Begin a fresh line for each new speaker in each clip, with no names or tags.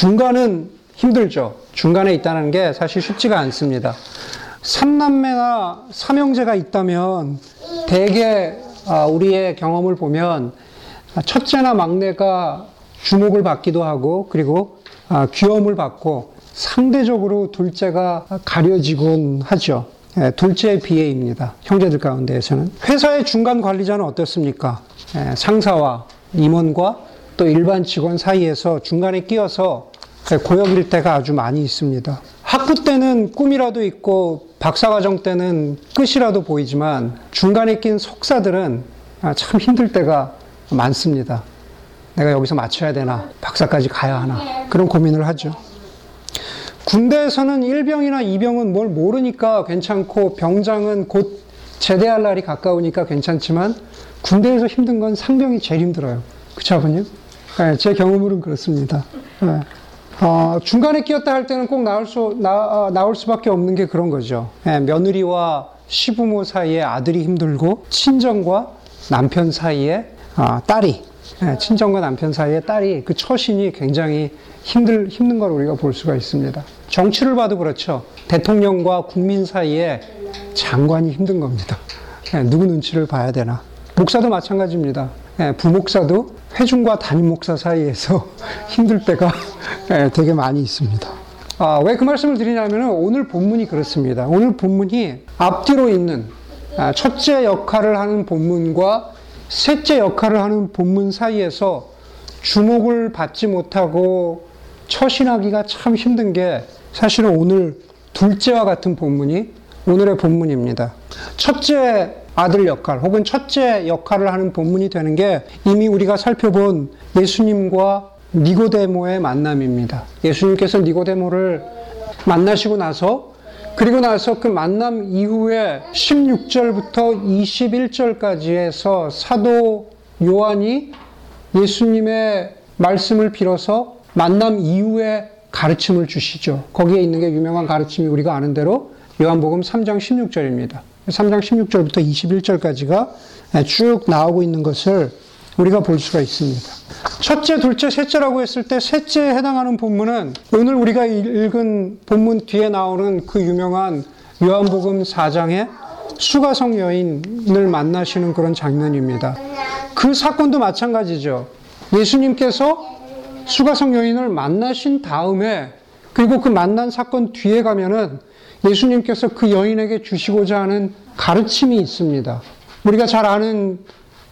중간은 힘들죠. 중간에 있다는 게 사실 쉽지가 않습니다. 삼남매나 삼형제가 있다면 대개 아, 우리의 경험을 보면 첫째나 막내가 주목을 받기도 하고 그리고 아, 귀여움을 받고 상대적으로 둘째가 가려지곤 하죠. 예, 둘째의 비애입니다. 형제들 가운데에서는. 회사의 중간 관리자는 어떻습니까? 예, 상사와 임원과 또 일반 직원 사이에서 중간에 끼어서 고역일 때가 아주 많이 있습니다. 학부 때는 꿈이라도 있고 박사과정 때는 끝이라도 보이지만 중간에 낀 속사들은 아, 참 힘들 때가 많습니다. 내가 여기서 맞춰야 되나? 박사까지 가야 하나? 그런 고민을 하죠. 군대에서는 1병이나 2병은 뭘 모르니까 괜찮고 병장은 곧 제대할 날이 가까우니까 괜찮지만 군대에서 힘든 건 상병이 제일 힘들어요. 그쵸, 아버님? 네, 제 경험으로는 그렇습니다. 네. 어, 중간에 끼었다 할 때는 꼭 나올 수, 나, 어, 나올 수밖에 없는 게 그런 거죠. 네, 며느리와 시부모 사이에 아들이 힘들고 친정과 남편 사이에 아, 딸이 예, 친정과 남편 사이에 딸이 그 처신이 굉장히 힘들, 힘든 걸 우리가 볼 수가 있습니다. 정치를 봐도 그렇죠. 대통령과 국민 사이에 장관이 힘든 겁니다. 예, 누구 눈치를 봐야 되나. 목사도 마찬가지입니다. 예, 부목사도 회중과 담임 목사 사이에서 힘들 때가 되게 많이 있습니다. 아, 왜 그 말씀을 드리냐면 오늘 본문이 그렇습니다. 오늘 본문이 앞뒤로 있는 아, 첫째 역할을 하는 본문과 셋째 역할을 하는 본문 사이에서 주목을 받지 못하고 처신하기가 참 힘든 게 사실은 오늘 둘째와 같은 본문이 오늘의 본문입니다. 첫째 아들 역할 혹은 첫째 역할을 하는 본문이 되는 게 이미 우리가 살펴본 예수님과 니고데모의 만남입니다. 예수님께서 니고데모를 만나시고 나서 그리고 나서 그 만남 이후에 16절부터 21절까지 해서 사도 요한이 예수님의 말씀을 빌어서 만남 이후에 가르침을 주시죠. 거기에 있는 게 유명한 가르침이 우리가 아는 대로 요한복음 3장 16절입니다. 3장 16절부터 21절까지가 쭉 나오고 있는 것을 우리가 볼 수가 있습니다. 첫째, 둘째, 셋째라고 했을 때 셋째에 해당하는 본문은 오늘 우리가 읽은 본문 뒤에 나오는 그 유명한 요한복음 4장의 수가성 여인을 만나시는 그런 장면입니다. 그 사건도 마찬가지죠. 예수님께서 수가성 여인을 만나신 다음에 그리고 그 만난 사건 뒤에 가면은 예수님께서 그 여인에게 주시고자 하는 가르침이 있습니다. 우리가 잘 아는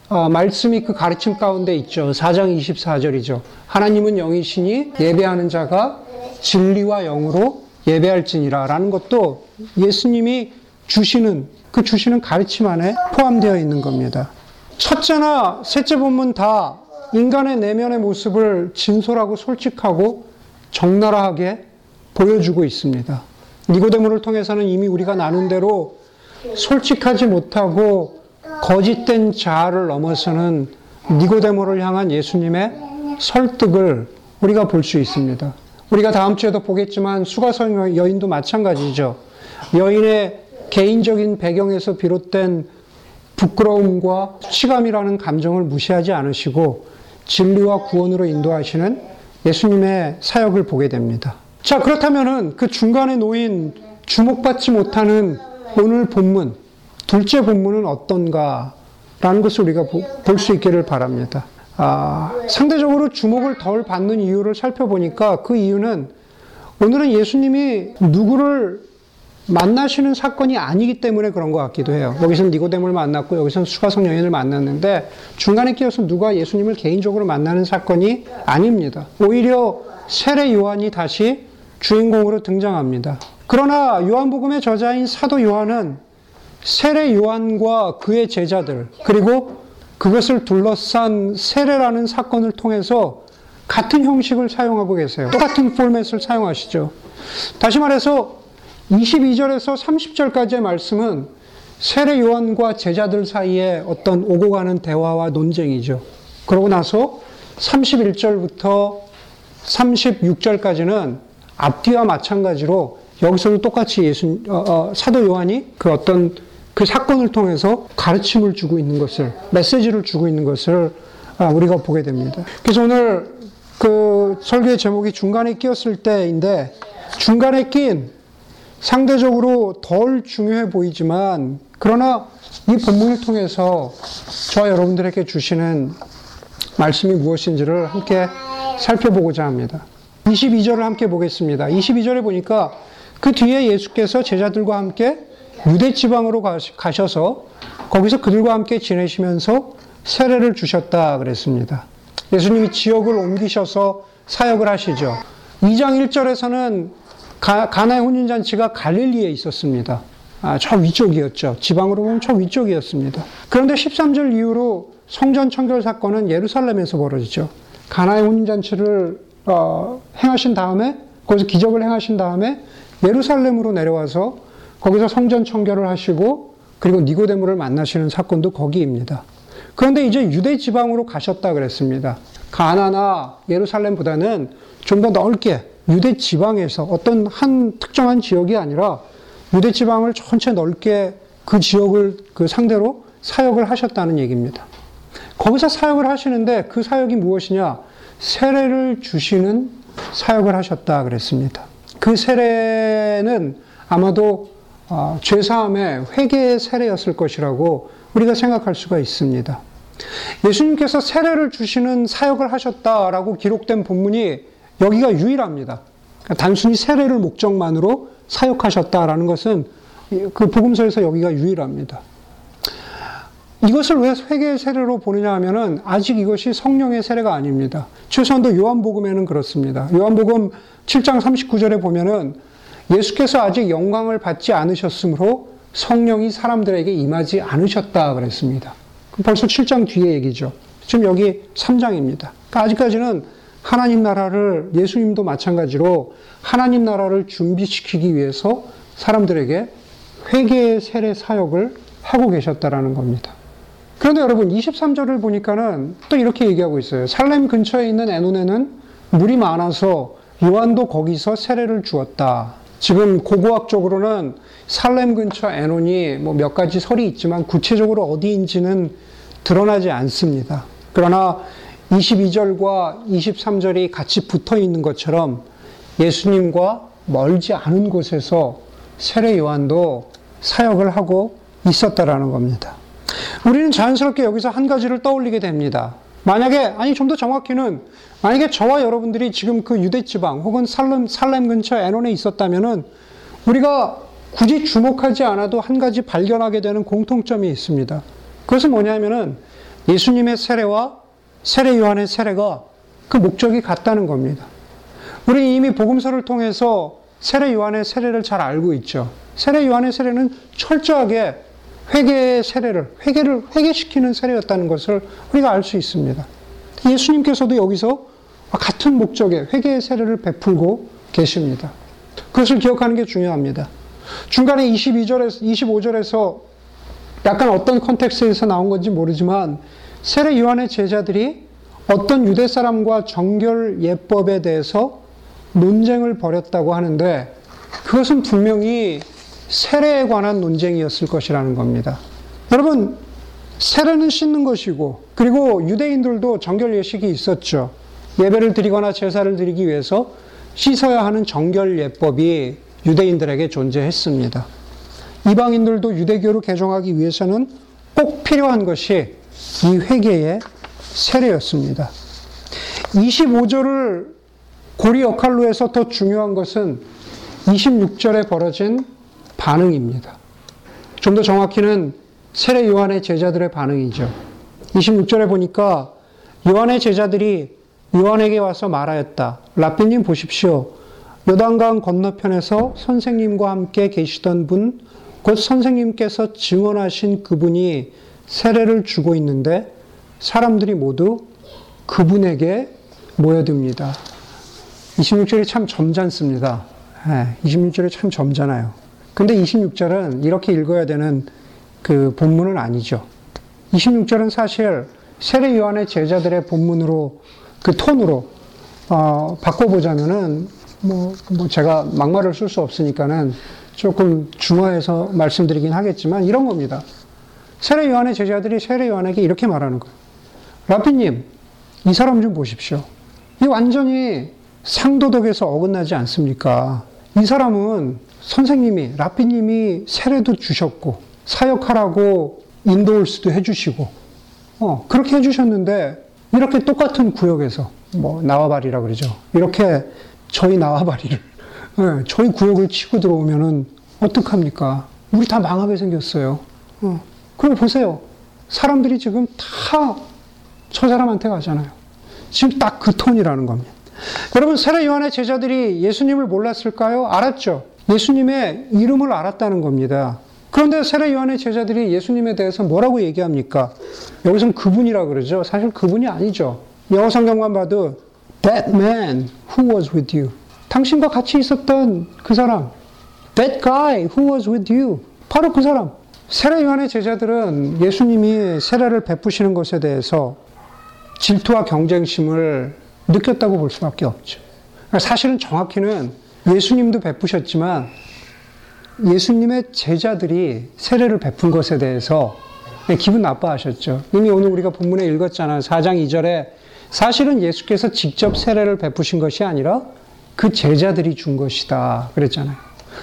어, 말씀이 그 가르침 가운데 있죠. 4장 24절이죠. 하나님은 영이시니 예배하는 자가 진리와 영으로 예배할지니라 라는 것도 예수님이 주시는 그 주시는 가르침 안에 포함되어 있는 겁니다. 첫째나 셋째 본문 다 인간의 내면의 모습을 진솔하고 솔직하고 적나라하게 보여주고 있습니다. 니고데모를 통해서는 이미 우리가 나눈 대로 솔직하지 못하고 거짓된 자아를 넘어서는 니고데모를 향한 예수님의 설득을 우리가 볼 수 있습니다. 우리가 다음 주에도 보겠지만 수가성 여인도 마찬가지죠. 여인의 개인적인 배경에서 비롯된 부끄러움과 치감이라는 감정을 무시하지 않으시고 진리와 구원으로 인도하시는 예수님의 사역을 보게 됩니다. 자, 그렇다면은 그 중간에 놓인 주목받지 못하는 오늘 본문, 둘째 본문은 어떤가 라는 것을 우리가 볼 수 있기를 바랍니다. 아, 상대적으로 주목을 덜 받는 이유를 살펴보니까 그 이유는 오늘은 예수님이 누구를 만나시는 사건이 아니기 때문에 그런 것 같기도 해요. 여기서는 니고데모를 만났고 여기서는 수가성 여인을 만났는데 중간에 끼어서 누가 예수님을 개인적으로 만나는 사건이 아닙니다. 오히려 세례 요한이 다시 주인공으로 등장합니다. 그러나 요한복음의 저자인 사도 요한은 세례 요한과 그의 제자들 그리고 그것을 둘러싼 세례라는 사건을 통해서 같은 형식을 사용하고 계세요. 똑같은 포맷을 사용하시죠. 다시 말해서 22절에서 30절까지의 말씀은 세례 요한과 제자들 사이에 어떤 오고 가는 대화와 논쟁이죠. 그러고 나서 31절부터 36절까지는 앞뒤와 마찬가지로 여기서도 똑같이 예수 어, 어, 사도 요한이 그 어떤 그 사건을 통해서 가르침을 주고 있는 것을 메시지를 주고 있는 것을 아, 우리가 보게 됩니다. 그래서 오늘 그 설교의 제목이 중간에 끼었을 때인데 중간에 낀 상대적으로 덜 중요해 보이지만 그러나 이 본문을 통해서 저와 여러분들에게 주시는 말씀이 무엇인지를 함께 살펴보고자 합니다. 22절을 함께 보겠습니다. 22절에 보니까 그 뒤에 예수께서 제자들과 함께 유대 지방으로 가셔서 거기서 그들과 함께 지내시면서 세례를 주셨다 그랬습니다. 예수님이 지역을 옮기셔서 사역을 하시죠. 2장 1절에서는 가, 나의 혼인잔치가 갈릴리에 있었습니다. 아, 저 위쪽이었죠. 지방으로 보면 저 위쪽이었습니다. 그런데 13절 이후로 성전 청결 사건은 예루살렘에서 벌어지죠. 가나의 혼인잔치를 어, 행하신 다음에 거기서 기적을 행하신 다음에 예루살렘으로 내려와서 거기서 성전 청결을 하시고 그리고 니고데모를 만나시는 사건도 거기입니다. 그런데 이제 유대 지방으로 가셨다 그랬습니다. 가나나 예루살렘보다는 좀 더 넓게 유대 지방에서 어떤 한 특정한 지역이 아니라 유대 지방을 전체 넓게 그 지역을 그 상대로 사역을 하셨다는 얘기입니다. 거기서 사역을 하시는데 그 사역이 무엇이냐? 세례를 주시는 사역을 하셨다 그랬습니다. 그 세례는 아마도 어, 죄사함의 회개의 세례였을 것이라고 우리가 생각할 수가 있습니다. 예수님께서 세례를 주시는 사역을 하셨다라고 기록된 본문이 여기가 유일합니다. 그러니까 단순히 세례를 목적만으로 사역하셨다라는 것은 그 복음서에서 여기가 유일합니다. 이것을 왜 회개의 세례로 보느냐 하면은 아직 이것이 성령의 세례가 아닙니다. 최소한도 요한복음에는 그렇습니다. 요한복음 7장 39절에 보면은 예수께서 아직 영광을 받지 않으셨으므로 성령이 사람들에게 임하지 않으셨다 그랬습니다. 벌써 7장 뒤의 얘기죠. 지금 여기 3장입니다. 그러니까 아직까지는 하나님 나라를 예수님도 마찬가지로 하나님 나라를 준비시키기 위해서 사람들에게 회개의 세례 사역을 하고 계셨다라는 겁니다. 그런데 여러분 23절을 보니까는 또 이렇게 얘기하고 있어요. 살렘 근처에 있는 에논에는 물이 많아서 요한도 거기서 세례를 주었다. 지금 고고학적으로는 살렘 근처 에논이 뭐 몇 가지 설이 있지만 구체적으로 어디인지는 드러나지 않습니다. 그러나 22절과 23절이 같이 붙어 있는 것처럼 예수님과 멀지 않은 곳에서 세례 요한도 사역을 하고 있었다라는 겁니다. 우리는 자연스럽게 여기서 한 가지를 떠올리게 됩니다. 만약에 아니 좀 더 정확히는 만약에 저와 여러분들이 지금 그 유대 지방 혹은 살렘 살렘 근처 에논에 있었다면은 우리가 굳이 주목하지 않아도 한 가지 발견하게 되는 공통점이 있습니다. 그것은 뭐냐면은 예수님의 세례와 세례 요한의 세례가 그 목적이 같다는 겁니다. 우리 이미 복음서를 통해서 세례 요한의 세례를 잘 알고 있죠. 세례 요한의 세례는 철저하게 회개의 세례를 회개를 회개시키는 세례였다는 것을 우리가 알 수 있습니다. 예수님께서도 여기서 같은 목적의 회개의 세례를 베풀고 계십니다. 그것을 기억하는 게 중요합니다. 중간에 22절에서 25절에서 약간 어떤 컨텍스트에서 나온 건지 모르지만 세례 요한의 제자들이 어떤 유대 사람과 정결 예법에 대해서 논쟁을 벌였다고 하는데 그것은 분명히 세례에 관한 논쟁이었을 것이라는 겁니다. 여러분, 세례는 씻는 것이고, 그리고 유대인들도 정결 예식이 있었죠. 예배를 드리거나 제사를 드리기 위해서 씻어야 하는 정결 예법이 유대인들에게 존재했습니다. 이방인들도 유대교를 개종하기 위해서는 꼭 필요한 것이 이 회개의 세례였습니다. 25절을 고리 역할로 해서 더 중요한 것은 26절에 벌어진 반응입니다. 좀 더 정확히는 세례 요한의 제자들의 반응이죠. 26절에 보니까 요한의 제자들이 요한에게 와서 말하였다. 라삐님 보십시오. 요단강 건너편에서 선생님과 함께 계시던 분, 곧 선생님께서 증언하신 그분이 세례를 주고 있는데 사람들이 모두 그분에게 모여듭니다. 26절이 참 점잖습니다. 26절이 참 점잖아요. 근데 26절은 이렇게 읽어야 되는 그 본문은 아니죠. 26절은 사실 세례 요한의 제자들의 본문으로 그 톤으로 어, 바꿔보자면은 뭐, 뭐 제가 막말을 쓸 수 없으니까는 조금 중화해서 말씀드리긴 하겠지만 이런 겁니다. 세례 요한의 제자들이 세례 요한에게 이렇게 말하는 거예요. 라피님, 이 사람 좀 보십시오. 이 완전히 상도덕에서 어긋나지 않습니까? 이 사람은 선생님이, 라피님이 세례도 주셨고, 사역하라고 인도올 수도 해주시고, 어, 그렇게 해주셨는데, 이렇게 똑같은 구역에서, 뭐, 나와바리라 그러죠. 이렇게 저희 나와바리를, 예, 저희 구역을 치고 들어오면은, 어떡합니까? 우리 다 망하게 생겼어요. 어, 그럼 보세요. 사람들이 지금 다 저 사람한테 가잖아요. 지금 딱 그 톤이라는 겁니다. 여러분, 세례 요한의 제자들이 예수님을 몰랐을까요? 알았죠. 예수님의 이름을 알았다는 겁니다. 그런데 세례 요한의 제자들이 예수님에 대해서 뭐라고 얘기합니까? 여기선 그분이라 그러죠. 사실 그분이 아니죠. 영어 성경만 봐도 that man who was with you. 당신과 같이 있었던 그 사람. that guy who was with you. 바로 그 사람. 세례 요한의 제자들은 예수님이 세례를 베푸시는 것에 대해서 질투와 경쟁심을 느꼈다고 볼 수밖에 없죠. 그러니까 사실은 정확히는 예수님도 베푸셨지만 예수님의 제자들이 세례를 베푼 것에 대해서 기분 나빠하셨죠. 이미 오늘 우리가 본문에 읽었잖아요. 4장 2절에 사실은 예수께서 직접 세례를 베푸신 것이 아니라 그 제자들이 준 것이다. 그랬잖아요.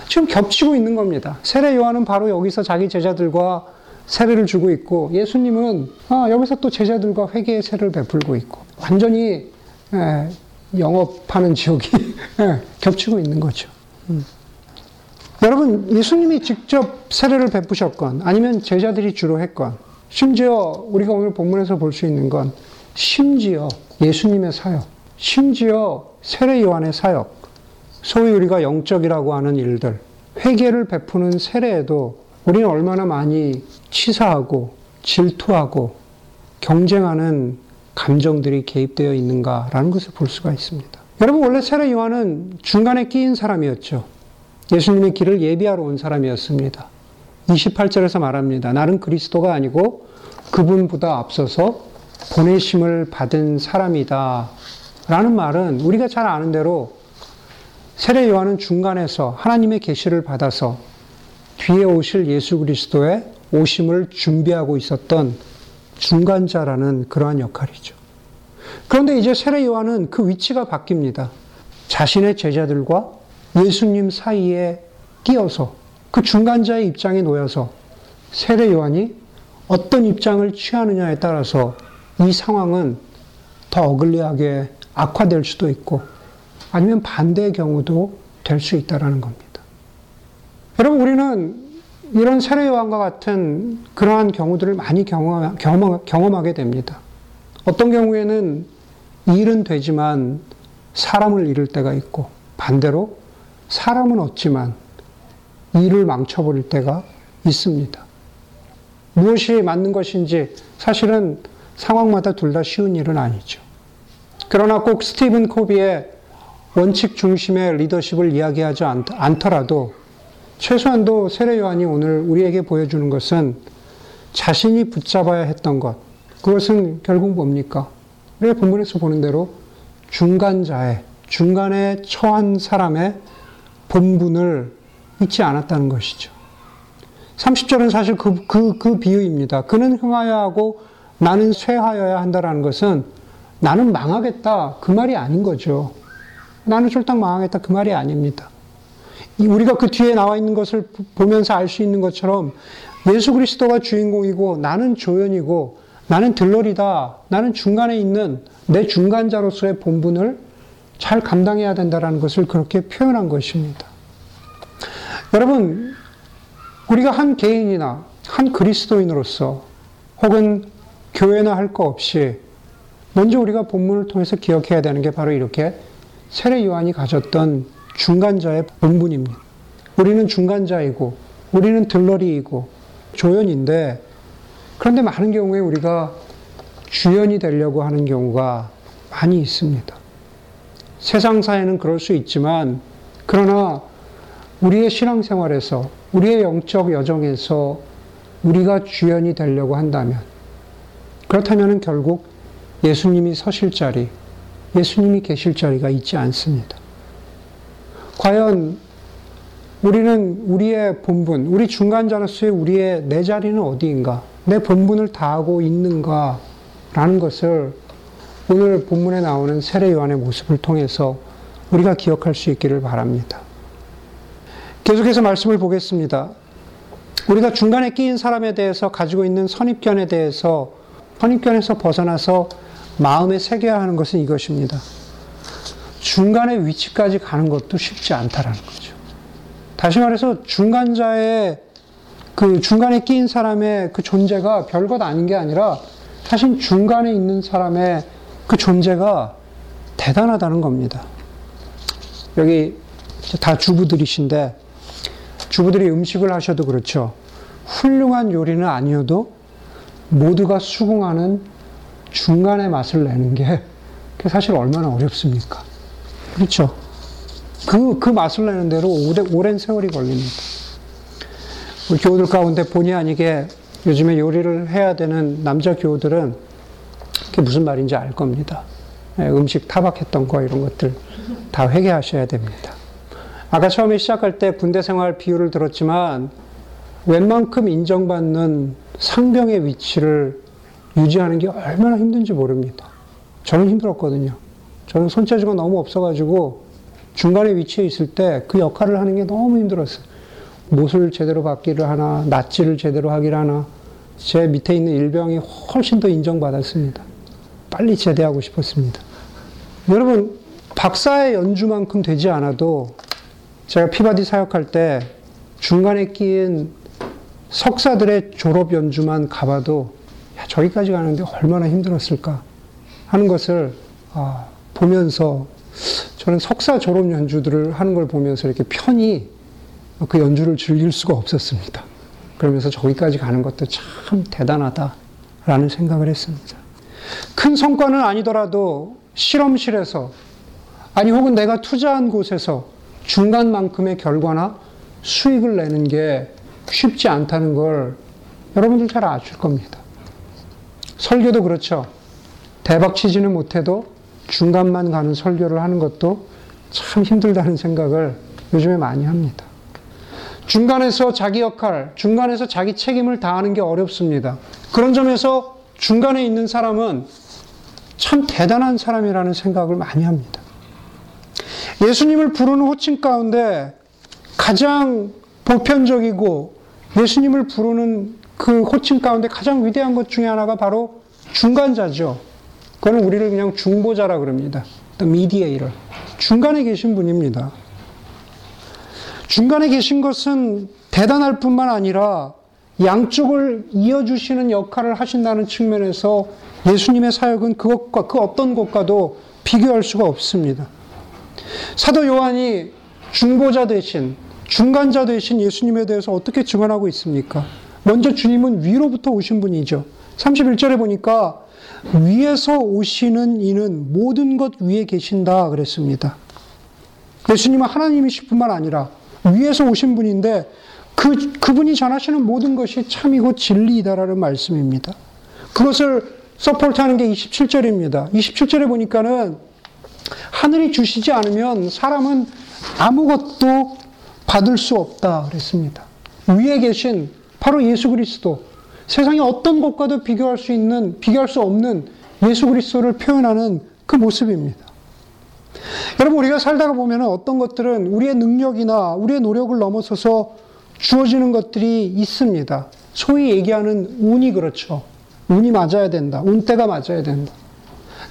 지금 겹치고 있는 겁니다. 세례 요한은 바로 여기서 자기 제자들과 세례를 주고 있고 예수님은 아, 여기서 또 제자들과 회개의 세례를 베풀고 있고 완전히 예, 영업하는 지역이 예, 겹치고 있는 거죠. 음. 여러분 예수님이 직접 세례를 베푸셨건 아니면 제자들이 주로 했건 심지어 우리가 오늘 본문에서 볼 수 있는 건 심지어 예수님의 사역, 심지어 세례 요한의 사역, 소위 우리가 영적이라고 하는 일들, 회개를 베푸는 세례에도 우리는 얼마나 많이 치사하고 질투하고 경쟁하는 감정들이 개입되어 있는가라는 것을 볼 수가 있습니다. 여러분, 원래 세례 요한은 중간에 끼인 사람이었죠. 예수님의 길을 예비하러 온 사람이었습니다. 28절에서 말합니다. 나는 그리스도가 아니고 그분보다 앞서서 보내심을 받은 사람이다. 라는 말은 우리가 잘 아는 대로 세례 요한은 중간에서 하나님의 계시를 받아서 뒤에 오실 예수 그리스도의 오심을 준비하고 있었던 중간자라는 그러한 역할이죠. 그런데 이제 세례 요한은 그 위치가 바뀝니다. 자신의 제자들과 예수님 사이에 끼어서 그 중간자의 입장에 놓여서 세례 요한이 어떤 입장을 취하느냐에 따라서 이 상황은 더 어글리하게 악화될 수도 있고 아니면 반대의 경우도 될 수 있다라는 겁니다. 여러분 우리는 이런 세례 요한과 같은 그러한 경우들을 많이 경험, 경험, 경험 하게 됩니다. 어떤 경우에는 일은 되지만 사람을 잃을 때가 있고 반대로 사람은 얻지만 일을 망쳐버릴 때가 있습니다. 무엇이 맞는 것인지 사실은 상황마다 둘 다 쉬운 일은 아니죠. 그러나 꼭 스티븐 코비의 원칙 중심의 리더십을 이야기하지 않더라도 최소한도 세례 요한이 오늘 우리에게 보여주는 것은 자신이 붙잡아야 했던 것. 그것은 결국 뭡니까? 우리가 본문에서 보는 대로 중간자의, 중간에 처한 사람의 본분을 잊지 않았다는 것이죠. 30절은 사실 그, 그, 그 비유입니다. 그는 흥하여야 하고 나는 쇠하여야 한다라는 것은 나는 망하겠다. 그 말이 아닌 거죠. 나는 쫄딱 망하겠다. 그 말이 아닙니다. 우리가 그 뒤에 나와 있는 것을 보면서 알 수 있는 것처럼 예수 그리스도가 주인공이고 나는 조연이고 나는 들러리다. 나는 중간에 있는 내 중간자로서의 본분을 잘 감당해야 된다는 것을 그렇게 표현한 것입니다. 여러분, 우리가 한 개인이나 한 그리스도인으로서 혹은 교회나 할 거 없이 먼저 우리가 본문을 통해서 기억해야 되는 게 바로 이렇게 세례 요한이 가졌던 중간자의 본분입니다. 우리는 중간자이고, 우리는 들러리이고, 조연인데, 그런데 많은 경우에 우리가 주연이 되려고 하는 경우가 많이 있습니다. 세상사에는 그럴 수 있지만, 그러나 우리의 신앙생활에서, 우리의 영적 여정에서 우리가 주연이 되려고 한다면, 그렇다면 결국 예수님이 서실 자리, 예수님이 계실 자리가 있지 않습니다. 과연 우리는 우리의 본분, 우리 중간자로서의 우리의 내 자리는 어디인가? 내 본분을 다하고 있는가? 라는 것을 오늘 본문에 나오는 세례 요한의 모습을 통해서 우리가 기억할 수 있기를 바랍니다. 계속해서 말씀을 보겠습니다. 우리가 중간에 끼인 사람에 대해서 가지고 있는 선입견에 대해서 선입견에서 벗어나서 마음에 새겨야 하는 것은 이것입니다. 중간의 위치까지 가는 것도 쉽지 않다라는 거죠. 다시 말해서 중간자의 그 중간에 끼인 사람의 그 존재가 별것 아닌 게 아니라 사실 중간에 있는 사람의 그 존재가 대단하다는 겁니다. 여기 다 주부들이신데 주부들이 음식을 하셔도 그렇죠. 훌륭한 요리는 아니어도 모두가 수긍하는 중간의 맛을 내는 게 사실 얼마나 어렵습니까? 그렇죠. 그, 그 맛을 내는 대로 오래, 오랜 세월이 걸립니다. 우리 교우들 가운데 본의 아니게 요즘에 요리를 해야 되는 남자 교우들은 그게 무슨 말인지 알 겁니다. 예, 음식 타박했던 거 이런 것들 다 회개하셔야 됩니다. 아까 처음에 시작할 때 군대 생활 비유를 들었지만 웬만큼 인정받는 상병의 위치를 유지하는 게 얼마나 힘든지 모릅니다. 저는 힘들었거든요. 저는 손재주가 너무 없어가지고 중간에 위치해 있을 때 그 역할을 하는 게 너무 힘들었어요. 못을 제대로 받기를 하나, 낫지를 제대로 하기를 하나, 제 밑에 있는 일병이 훨씬 더 인정받았습니다. 빨리 제대하고 싶었습니다. 여러분, 박사의 연주만큼 되지 않아도 제가 피바디 사역할 때 중간에 끼인 석사들의 졸업 연주만 가봐도 야, 저기까지 가는데 얼마나 힘들었을까 하는 것을 아, 보면서 저는 석사 졸업 연주들을 하는 걸 보면서 이렇게 편히 그 연주를 즐길 수가 없었습니다. 그러면서 저기까지 가는 것도 참 대단하다라는 생각을 했습니다. 큰 성과는 아니더라도 실험실에서 아니 혹은 내가 투자한 곳에서 중간만큼의 결과나 수익을 내는 게 쉽지 않다는 걸 여러분들 잘 아실 겁니다. 설교도 그렇죠. 대박 치지는 못해도 중간만 가는 설교를 하는 것도 참 힘들다는 생각을 요즘에 많이 합니다. 중간에서 자기 역할, 중간에서 자기 책임을 다하는 게 어렵습니다. 그런 점에서 중간에 있는 사람은 참 대단한 사람이라는 생각을 많이 합니다. 예수님을 부르는 호칭 가운데 가장 보편적이고 예수님을 부르는 그 호칭 가운데 가장 위대한 것 중에 하나가 바로 중간자죠. 그거는 우리를 그냥 중보자라 그럽니다. The mediator. 중간에 계신 분입니다. 중간에 계신 것은 대단할 뿐만 아니라 양쪽을 이어주시는 역할을 하신다는 측면에서 예수님의 사역은 그것과 그 어떤 것과도 비교할 수가 없습니다. 사도 요한이 중보자 대신 중간자 대신 예수님에 대해서 어떻게 증언하고 있습니까? 먼저 주님은 위로부터 오신 분이죠. 31절에 보니까 위에서 오시는 이는 모든 것 위에 계신다 그랬습니다. 예수님은 하나님이실 뿐만 아니라 위에서 오신 분인데 그, 그분이 전하시는 모든 것이 참이고 진리이다라는 말씀입니다. 그것을 서포트하는 게 27절입니다. 27절에 보니까는 하늘이 주시지 않으면 사람은 아무것도 받을 수 없다 그랬습니다. 위에 계신 바로 예수 그리스도 세상의 어떤 것과도 비교할 수 있는 비교할 수 없는 예수 그리스도를 표현하는 그 모습입니다. 여러분 우리가 살다가 보면 어떤 것들은 우리의 능력이나 우리의 노력을 넘어서서 주어지는 것들이 있습니다. 소위 얘기하는 운이 그렇죠. 운이 맞아야 된다. 운때가 맞아야 된다.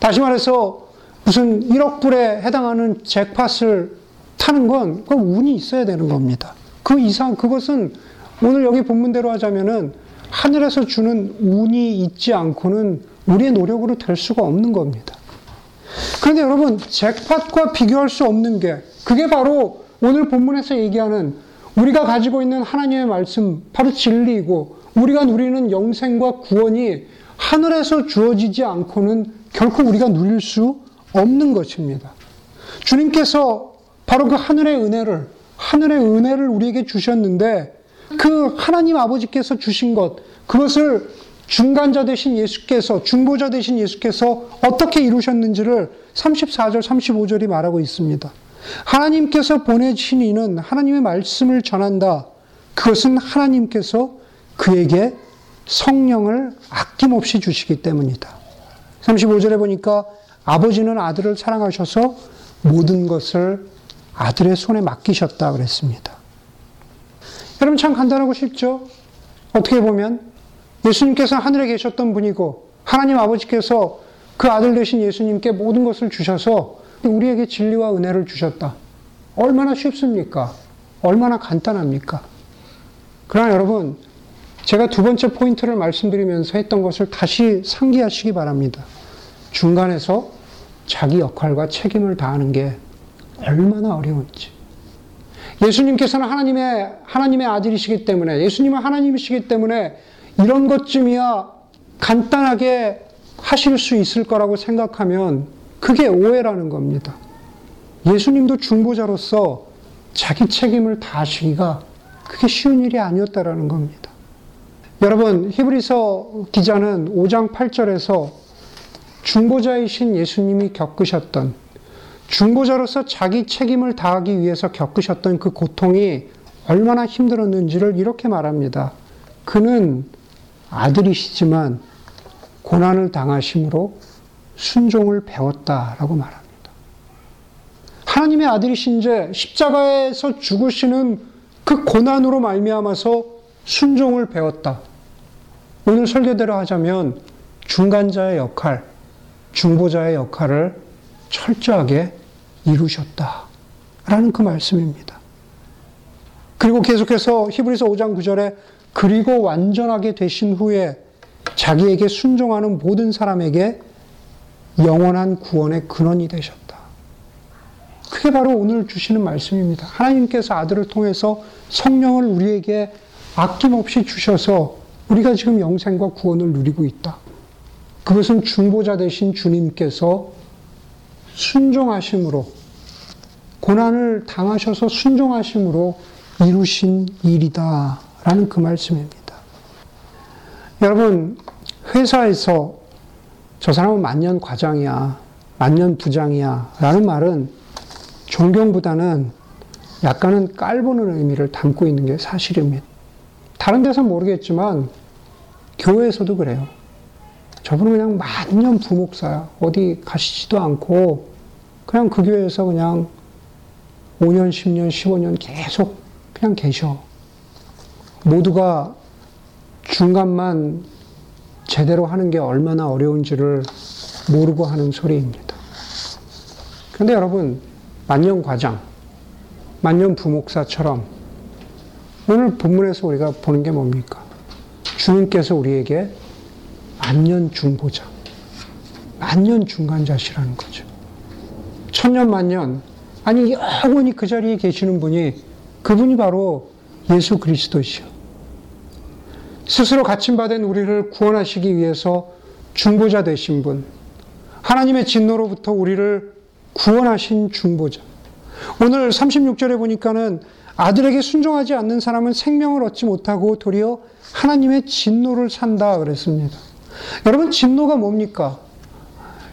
다시 말해서 무슨 1억 불에 해당하는 잭팟을 타는 건그 운이 있어야 되는 겁니다. 그 이상 그것은 오늘 여기 본문대로 하자면은 하늘에서 주는 운이 있지 않고는 우리의 노력으로 될 수가 없는 겁니다. 그런데 여러분 잭팟과 비교할 수 없는 게 그게 바로 오늘 본문에서 얘기하는 우리가 가지고 있는 하나님의 말씀 바로 진리이고 우리가 누리는 영생과 구원이 하늘에서 주어지지 않고는 결코 우리가 누릴 수 없는 것입니다. 주님께서 바로 그 하늘의 은혜를, 하늘의 은혜를 우리에게 주셨는데 그 하나님 아버지께서 주신 것, 그것을 중간자 되신 예수께서, 중보자 되신 예수께서 어떻게 이루셨는지를 34절, 35절이 말하고 있습니다. 하나님께서 보내신 이는 하나님의 말씀을 전한다. 그것은 하나님께서 그에게 성령을 아낌없이 주시기 때문이다. 35절에 보니까 아버지는 아들을 사랑하셔서 모든 것을 아들의 손에 맡기셨다 그랬습니다. 여러분 참 간단하고 쉽죠? 어떻게 보면 예수님께서 하늘에 계셨던 분이고 하나님 아버지께서 그 아들 되신 예수님께 모든 것을 주셔서 우리에게 진리와 은혜를 주셨다. 얼마나 쉽습니까? 얼마나 간단합니까? 그러나 여러분, 제가 두 번째 포인트를 말씀드리면서 했던 것을 다시 상기하시기 바랍니다. 중간에서 자기 역할과 책임을 다하는 게 얼마나 어려운지. 예수님께서는 하나님의, 하나님의 아들이시기 때문에, 예수님은 하나님이시기 때문에 이런 것쯤이야 간단하게 하실 수 있을 거라고 생각하면 그게 오해라는 겁니다. 예수님도 중보자로서 자기 책임을 다하시기가 그게 쉬운 일이 아니었다라는 겁니다. 여러분, 히브리서 기자는 5장 8절에서 중보자이신 예수님이 겪으셨던 중보자로서 자기 책임을 다하기 위해서 겪으셨던 그 고통이 얼마나 힘들었는지를 이렇게 말합니다. 그는 아들이시지만 고난을 당하심으로 순종을 배웠다라고 말합니다. 하나님의 아들이신 제 십자가에서 죽으시는 그 고난으로 말미암아서 순종을 배웠다. 오늘 설교대로 하자면 중간자의 역할, 중보자의 역할을 철저하게 이루셨다. 라는 그 말씀입니다. 그리고 계속해서 히브리서 5장 9절에 그리고 완전하게 되신 후에 자기에게 순종하는 모든 사람에게 영원한 구원의 근원이 되셨다. 그게 바로 오늘 주시는 말씀입니다. 하나님께서 아들을 통해서 성령을 우리에게 아낌없이 주셔서 우리가 지금 영생과 구원을 누리고 있다. 그것은 중보자 되신 주님께서 순종하심으로 고난을 당하셔서 순종하심으로 이루신 일이다. 라는 그 말씀입니다. 여러분, 회사에서 저 사람은 만년 과장이야, 만년 부장이야 라는 말은 존경보다는 약간은 깔보는 의미를 담고 있는 게 사실입니다. 다른 데서는 모르겠지만 교회에서도 그래요. 저분은 그냥 만년 부목사야. 어디 가시지도 않고 그냥 그 교회에서 그냥 5년, 10년, 15년 계속 그냥 계셔. 모두가 중간만 제대로 하는 게 얼마나 어려운지를 모르고 하는 소리입니다. 그런데 여러분, 만년 과장, 만년 부목사처럼 오늘 본문에서 우리가 보는 게 뭡니까? 주님께서 우리에게 만년 중보자, 만년 중간자시라는 거죠. 천년 만년, 아니 영원히 그 자리에 계시는 분이 그분이 바로 예수 그리스도시요. 스스로 갇힌받은 우리를 구원하시기 위해서 중보자 되신 분, 하나님의 진노로부터 우리를 구원하신 중보자. 오늘 36절에 보니까는 아들에게 순종하지 않는 사람은 생명을 얻지 못하고 도리어 하나님의 진노를 산다 그랬습니다. 여러분, 진노가 뭡니까?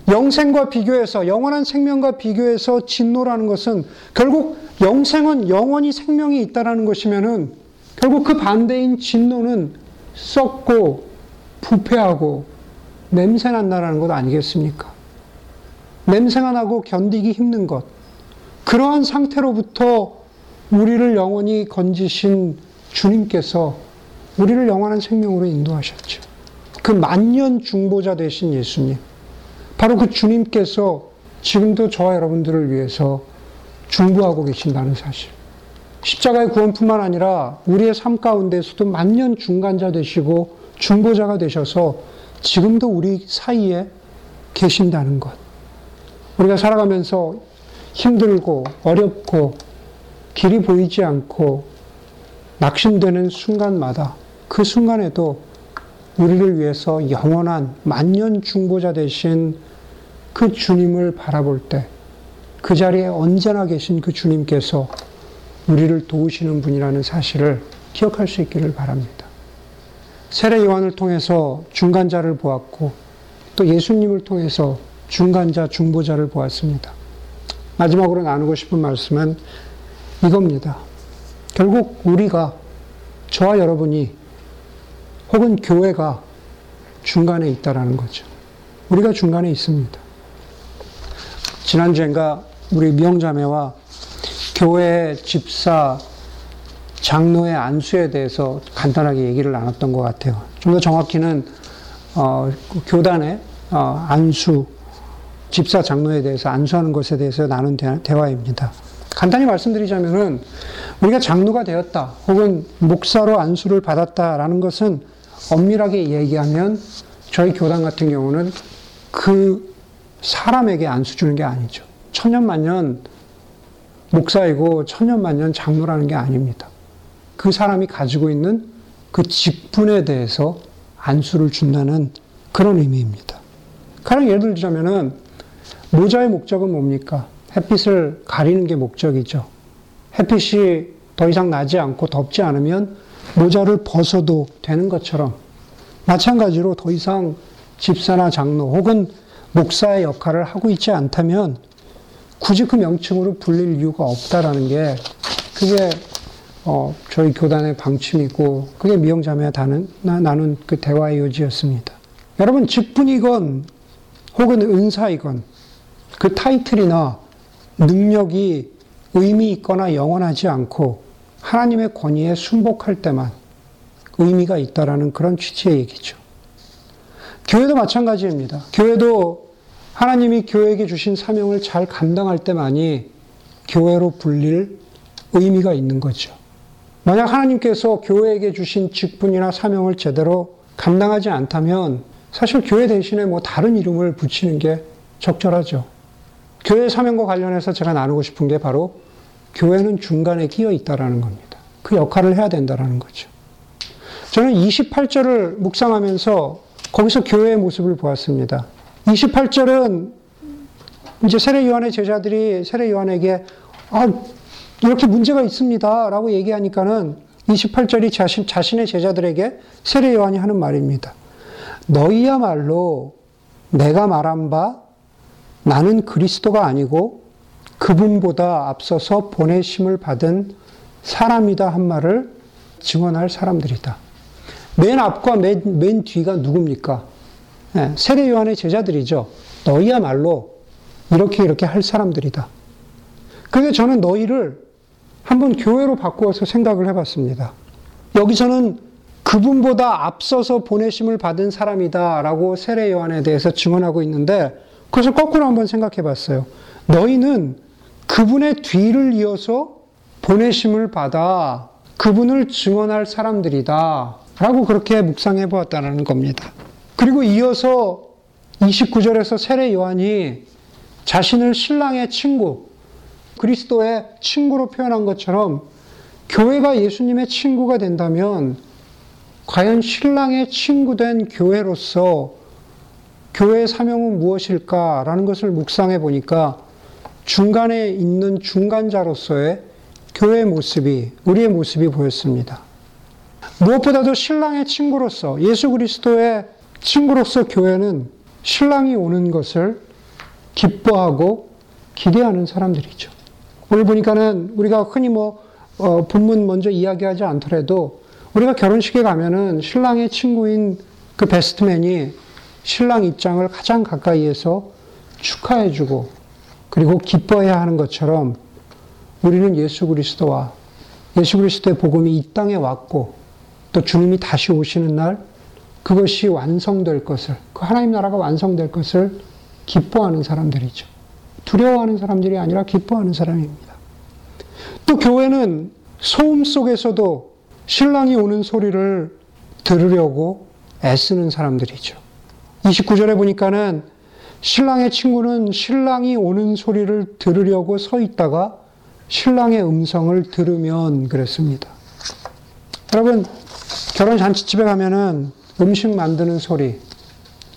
영생과 비교해서, 영원한 생명과 비교해서 진노라는 것은 결국 영생은 영원히 생명이 있다라는 것이면은 결국 그 반대인 진노는 썩고 부패하고 냄새 난다라는 것 아니겠습니까? 냄새가 나고 견디기 힘든 것. 그러한 상태로부터 우리를 영원히 건지신 주님께서 우리를 영원한 생명으로 인도하셨죠. 그 만년 중보자 되신 예수님. 바로 그 주님께서 지금도 저와 여러분들을 위해서 중보하고 계신다는 사실. 십자가의 구원뿐만 아니라 우리의 삶 가운데서도 만년 중간자 되시고 중보자가 되셔서 지금도 우리 사이에 계신다는 것. 우리가 살아가면서 힘들고 어렵고 길이 보이지 않고 낙심되는 순간마다 그 순간에도 우리를 위해서 영원한 만년 중보자 되신 그 주님을 바라볼 때 그 자리에 언제나 계신 그 주님께서 우리를 도우시는 분이라는 사실을 기억할 수 있기를 바랍니다. 세례 요한을 통해서 중간자를 보았고 또 예수님을 통해서 중간자, 중보자를 보았습니다. 마지막으로 나누고 싶은 말씀은 이겁니다. 결국 우리가, 저와 여러분이, 혹은 교회가 중간에 있다라는 거죠. 우리가 중간에 있습니다. 지난주엔가 우리 미영자매와 교회 집사 장로의 안수에 대해서 간단하게 얘기를 나눴던 것 같아요. 좀 더 정확히는 어, 그 교단의 어, 안수 집사 장로에 대해서 안수하는 것에 대해서 나눈 대, 화입니다 간단히 말씀드리자면은 우리가 장로가 되었다 혹은 목사로 안수를 받았다라는 것은 엄밀하게 얘기하면 저희 교단 같은 경우는 그 사람에게 안수 주는 게 아니죠. 천년만년 목사이고 천년만년 장로라는 게 아닙니다. 그 사람이 가지고 있는 그 직분에 대해서 안수를 준다는 그런 의미입니다. 가령 예를 들자면은 모자의 목적은 뭡니까? 햇빛을 가리는 게 목적이죠. 햇빛이 더 이상 나지 않고 덥지 않으면 모자를 벗어도 되는 것처럼 마찬가지로 더 이상 집사나 장로 혹은 목사의 역할을 하고 있지 않다면 굳이 그 명칭으로 불릴 이유가 없다라는 게 그게 어, 저희 교단의 방침이고 그게 미용자매와 나눈, 나눈 그 대화의 요지였습니다. 여러분 직분이건 혹은 은사이건 그 타이틀이나 능력이 의미 있거나 영원하지 않고 하나님의 권위에 순복할 때만 의미가 있다라는 그런 취지의 얘기죠. 교회도 마찬가지입니다. 교회도 하나님이 교회에게 주신 사명을 잘 감당할 때만이 교회로 불릴 의미가 있는 거죠. 만약 하나님께서 교회에게 주신 직분이나 사명을 제대로 감당하지 않다면 사실 교회 대신에 뭐 다른 이름을 붙이는 게 적절하죠. 교회 사명과 관련해서 제가 나누고 싶은 게 바로 교회는 중간에 끼어 있다라는 겁니다. 그 역할을 해야 된다라는 거죠. 저는 28절을 묵상하면서 거기서 교회의 모습을 보았습니다. 28절은 이제 세례 요한의 제자들이 세례 요한에게 아, 이렇게 문제가 있습니다. 라고 얘기하니까는 28절이 자신, 자신의 제자들에게 세례 요한이 하는 말입니다. 너희야말로 내가 말한 바 나는 그리스도가 아니고 그분보다 앞서서 보내심을 받은 사람이다 한 말을 증언할 사람들이다. 맨 앞과 맨, 맨 뒤가 누굽니까? 네, 세례 요한의 제자들이죠. 너희야말로 이렇게 이렇게 할 사람들이다. 그래서 저는 너희를 한번 교회로 바꾸어서 생각을 해봤습니다. 여기서는 그분보다 앞서서 보내심을 받은 사람이다 라고 세례 요한에 대해서 증언하고 있는데 그것을 거꾸로 한번 생각해 봤어요. 너희는 그분의 뒤를 이어서 보내심을 받아 그분을 증언할 사람들이다. 라고 그렇게 묵상해 보았다는 겁니다. 그리고 이어서 29절에서 세례 요한이 자신을 신랑의 친구, 그리스도의 친구로 표현한 것처럼 교회가 예수님의 친구가 된다면 과연 신랑의 친구된 교회로서 교회의 사명은 무엇일까라는 것을 묵상해 보니까 중간에 있는 중간자로서의 교회의 모습이, 우리의 모습이 보였습니다. 무엇보다도 신랑의 친구로서, 예수 그리스도의 친구로서 교회는 신랑이 오는 것을 기뻐하고 기대하는 사람들이죠. 오늘 보니까는 우리가 흔히 뭐, 어, 본문 먼저 이야기하지 않더라도 우리가 결혼식에 가면은 신랑의 친구인 그 베스트맨이 신랑 입장을 가장 가까이에서 축하해주고 그리고 기뻐해야 하는 것처럼 우리는 예수 그리스도와 예수 그리스도의 복음이 이 땅에 왔고 또 주님이 다시 오시는 날 그것이 완성될 것을 그 하나님 나라가 완성될 것을 기뻐하는 사람들이죠. 두려워하는 사람들이 아니라 기뻐하는 사람입니다. 또 교회는 소음 속에서도 신랑이 오는 소리를 들으려고 애쓰는 사람들이죠. 29절에 보니까는 신랑의 친구는 신랑이 오는 소리를 들으려고 서 있다가 신랑의 음성을 들으면 그랬습니다. 여러분, 결혼 잔치집에 가면은 음식 만드는 소리,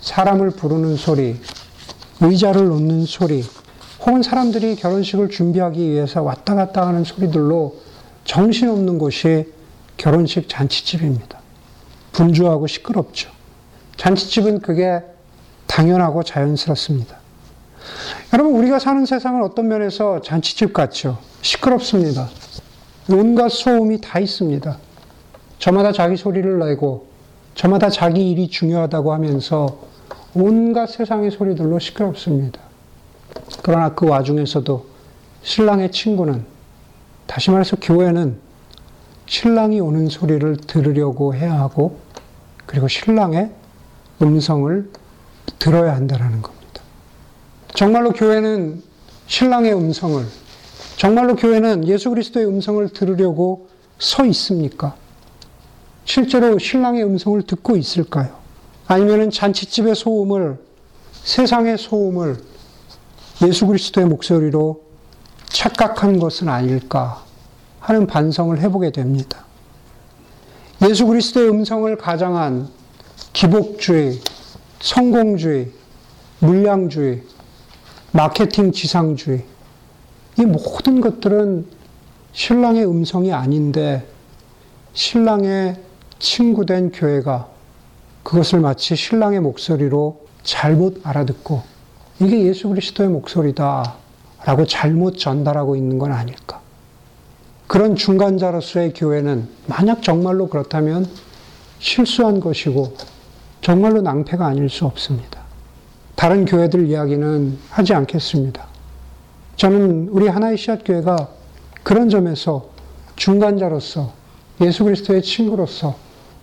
사람을 부르는 소리, 의자를 놓는 소리, 혹은 사람들이 결혼식을 준비하기 위해서 왔다 갔다 하는 소리들로 정신없는 곳이 결혼식 잔치집입니다. 분주하고 시끄럽죠. 잔치집은 그게 당연하고 자연스럽습니다. 여러분, 우리가 사는 세상은 어떤 면에서 잔치집 같죠? 시끄럽습니다. 온갖 소음이 다 있습니다. 저마다 자기 소리를 내고, 저마다 자기 일이 중요하다고 하면서 온갖 세상의 소리들로 시끄럽습니다. 그러나 그 와중에서도 신랑의 친구는 다시 말해서 교회는 신랑이 오는 소리를 들으려고 해야 하고 그리고 신랑의 음성을 들어야 한다는 겁니다. 정말로 교회는 신랑의 음성을 정말로 교회는 예수 그리스도의 음성을 들으려고 서 있습니까? 실제로 신랑의 음성을 듣고 있을까요? 아니면 잔치집의 소음을 세상의 소음을 예수 그리스도의 목소리로 착각한 것은 아닐까 하는 반성을 해보게 됩니다. 예수 그리스도의 음성을 가장한 기복주의, 성공주의, 물량주의, 마케팅 지상주의, 이 모든 것들은 신랑의 음성이 아닌데 신랑의 친구된 교회가 그것을 마치 신랑의 목소리로 잘못 알아듣고 이게 예수 그리스도의 목소리다 라고 잘못 전달하고 있는 건 아닐까. 그런 중간자로서의 교회는 만약 정말로 그렇다면 실수한 것이고 정말로 낭패가 아닐 수 없습니다. 다른 교회들 이야기는 하지 않겠습니다. 저는 우리 하나의 씨앗 교회가 그런 점에서 중간자로서 예수 그리스도의 친구로서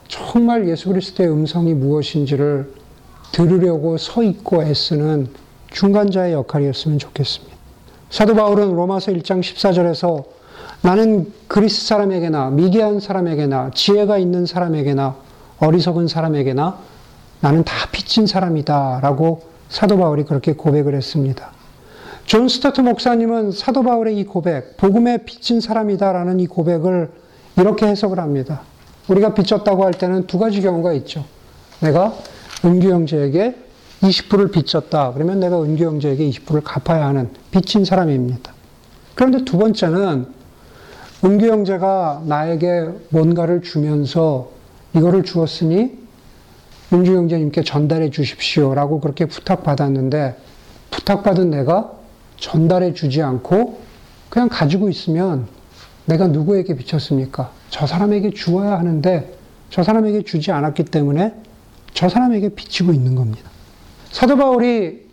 정말 예수 그리스도의 음성이 무엇인지를 들으려고 서 있고 애쓰는 중간자의 역할이었으면 좋겠습니다. 사도 바울은 로마서 1장 14절에서 나는 그리스 사람에게나 미개한 사람에게나 지혜가 있는 사람에게나 어리석은 사람에게나 나는 다 빚진 사람이다 라고 사도 바울이 그렇게 고백을 했습니다. 존 스토트 목사님은 사도 바울의 이 고백, 복음에 빚진 사람이다 라는 이 고백을 이렇게 해석을 합니다. 우리가 빚졌다고 할 때는 두 가지 경우가 있죠. 내가 은규 형제에게 20%를 빚졌다. 그러면 내가 은규 형제에게 20%를 갚아야 하는 빚진 사람입니다. 그런데 두 번째는 은규 형제가 나에게 뭔가를 주면서 이거를 주었으니 은규 형제님께 전달해 주십시오라고 그렇게 부탁받았는데 부탁받은 내가 전달해 주지 않고 그냥 가지고 있으면 내가 누구에게 비쳤습니까? 저 사람에게 주어야 하는데 저 사람에게 주지 않았기 때문에 저 사람에게 비치고 있는 겁니다. 사도 바울이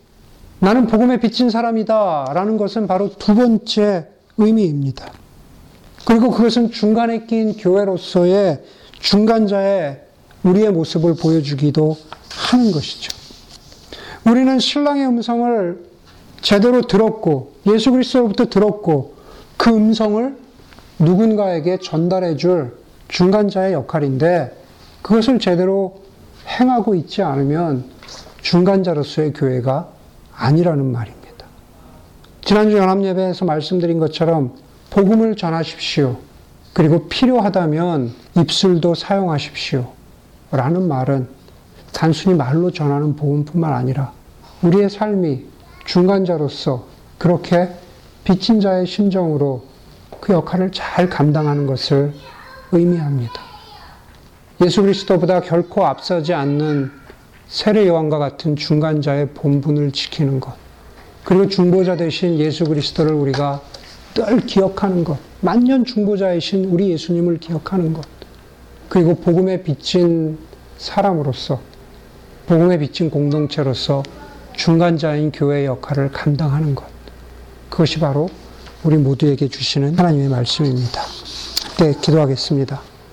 나는 복음에 비친 사람이다 라는 것은 바로 두 번째 의미입니다. 그리고 그것은 중간에 낀 교회로서의 중간자의 우리의 모습을 보여주기도 하는 것이죠. 우리는 신랑의 음성을 제대로 들었고 예수 그리스도로부터 들었고 그 음성을 누군가에게 전달해 줄 중간자의 역할인데 그것을 제대로 행하고 있지 않으면 중간자로서의 교회가 아니라는 말입니다. 지난주 연합예배에서 말씀드린 것처럼 복음을 전하십시오. 그리고 필요하다면 입술도 사용하십시오. 라는 말은 단순히 말로 전하는 복음뿐만 아니라 우리의 삶이 중간자로서 그렇게 빚진 자의 심정으로 그 역할을 잘 감당하는 것을 의미합니다. 예수 그리스도보다 결코 앞서지 않는 세례 요한과 같은 중간자의 본분을 지키는 것. 그리고 중보자 대신 예수 그리스도를 우리가 늘 기억하는 것. 만년 중보자이신 우리 예수님을 기억하는 것. 그리고 복음에 비친 사람으로서, 복음에 비친 공동체로서 중간자인 교회의 역할을 감당하는 것. 그것이 바로 우리 모두에게 주시는 하나님의 말씀입니다. 네, 기도하겠습니다.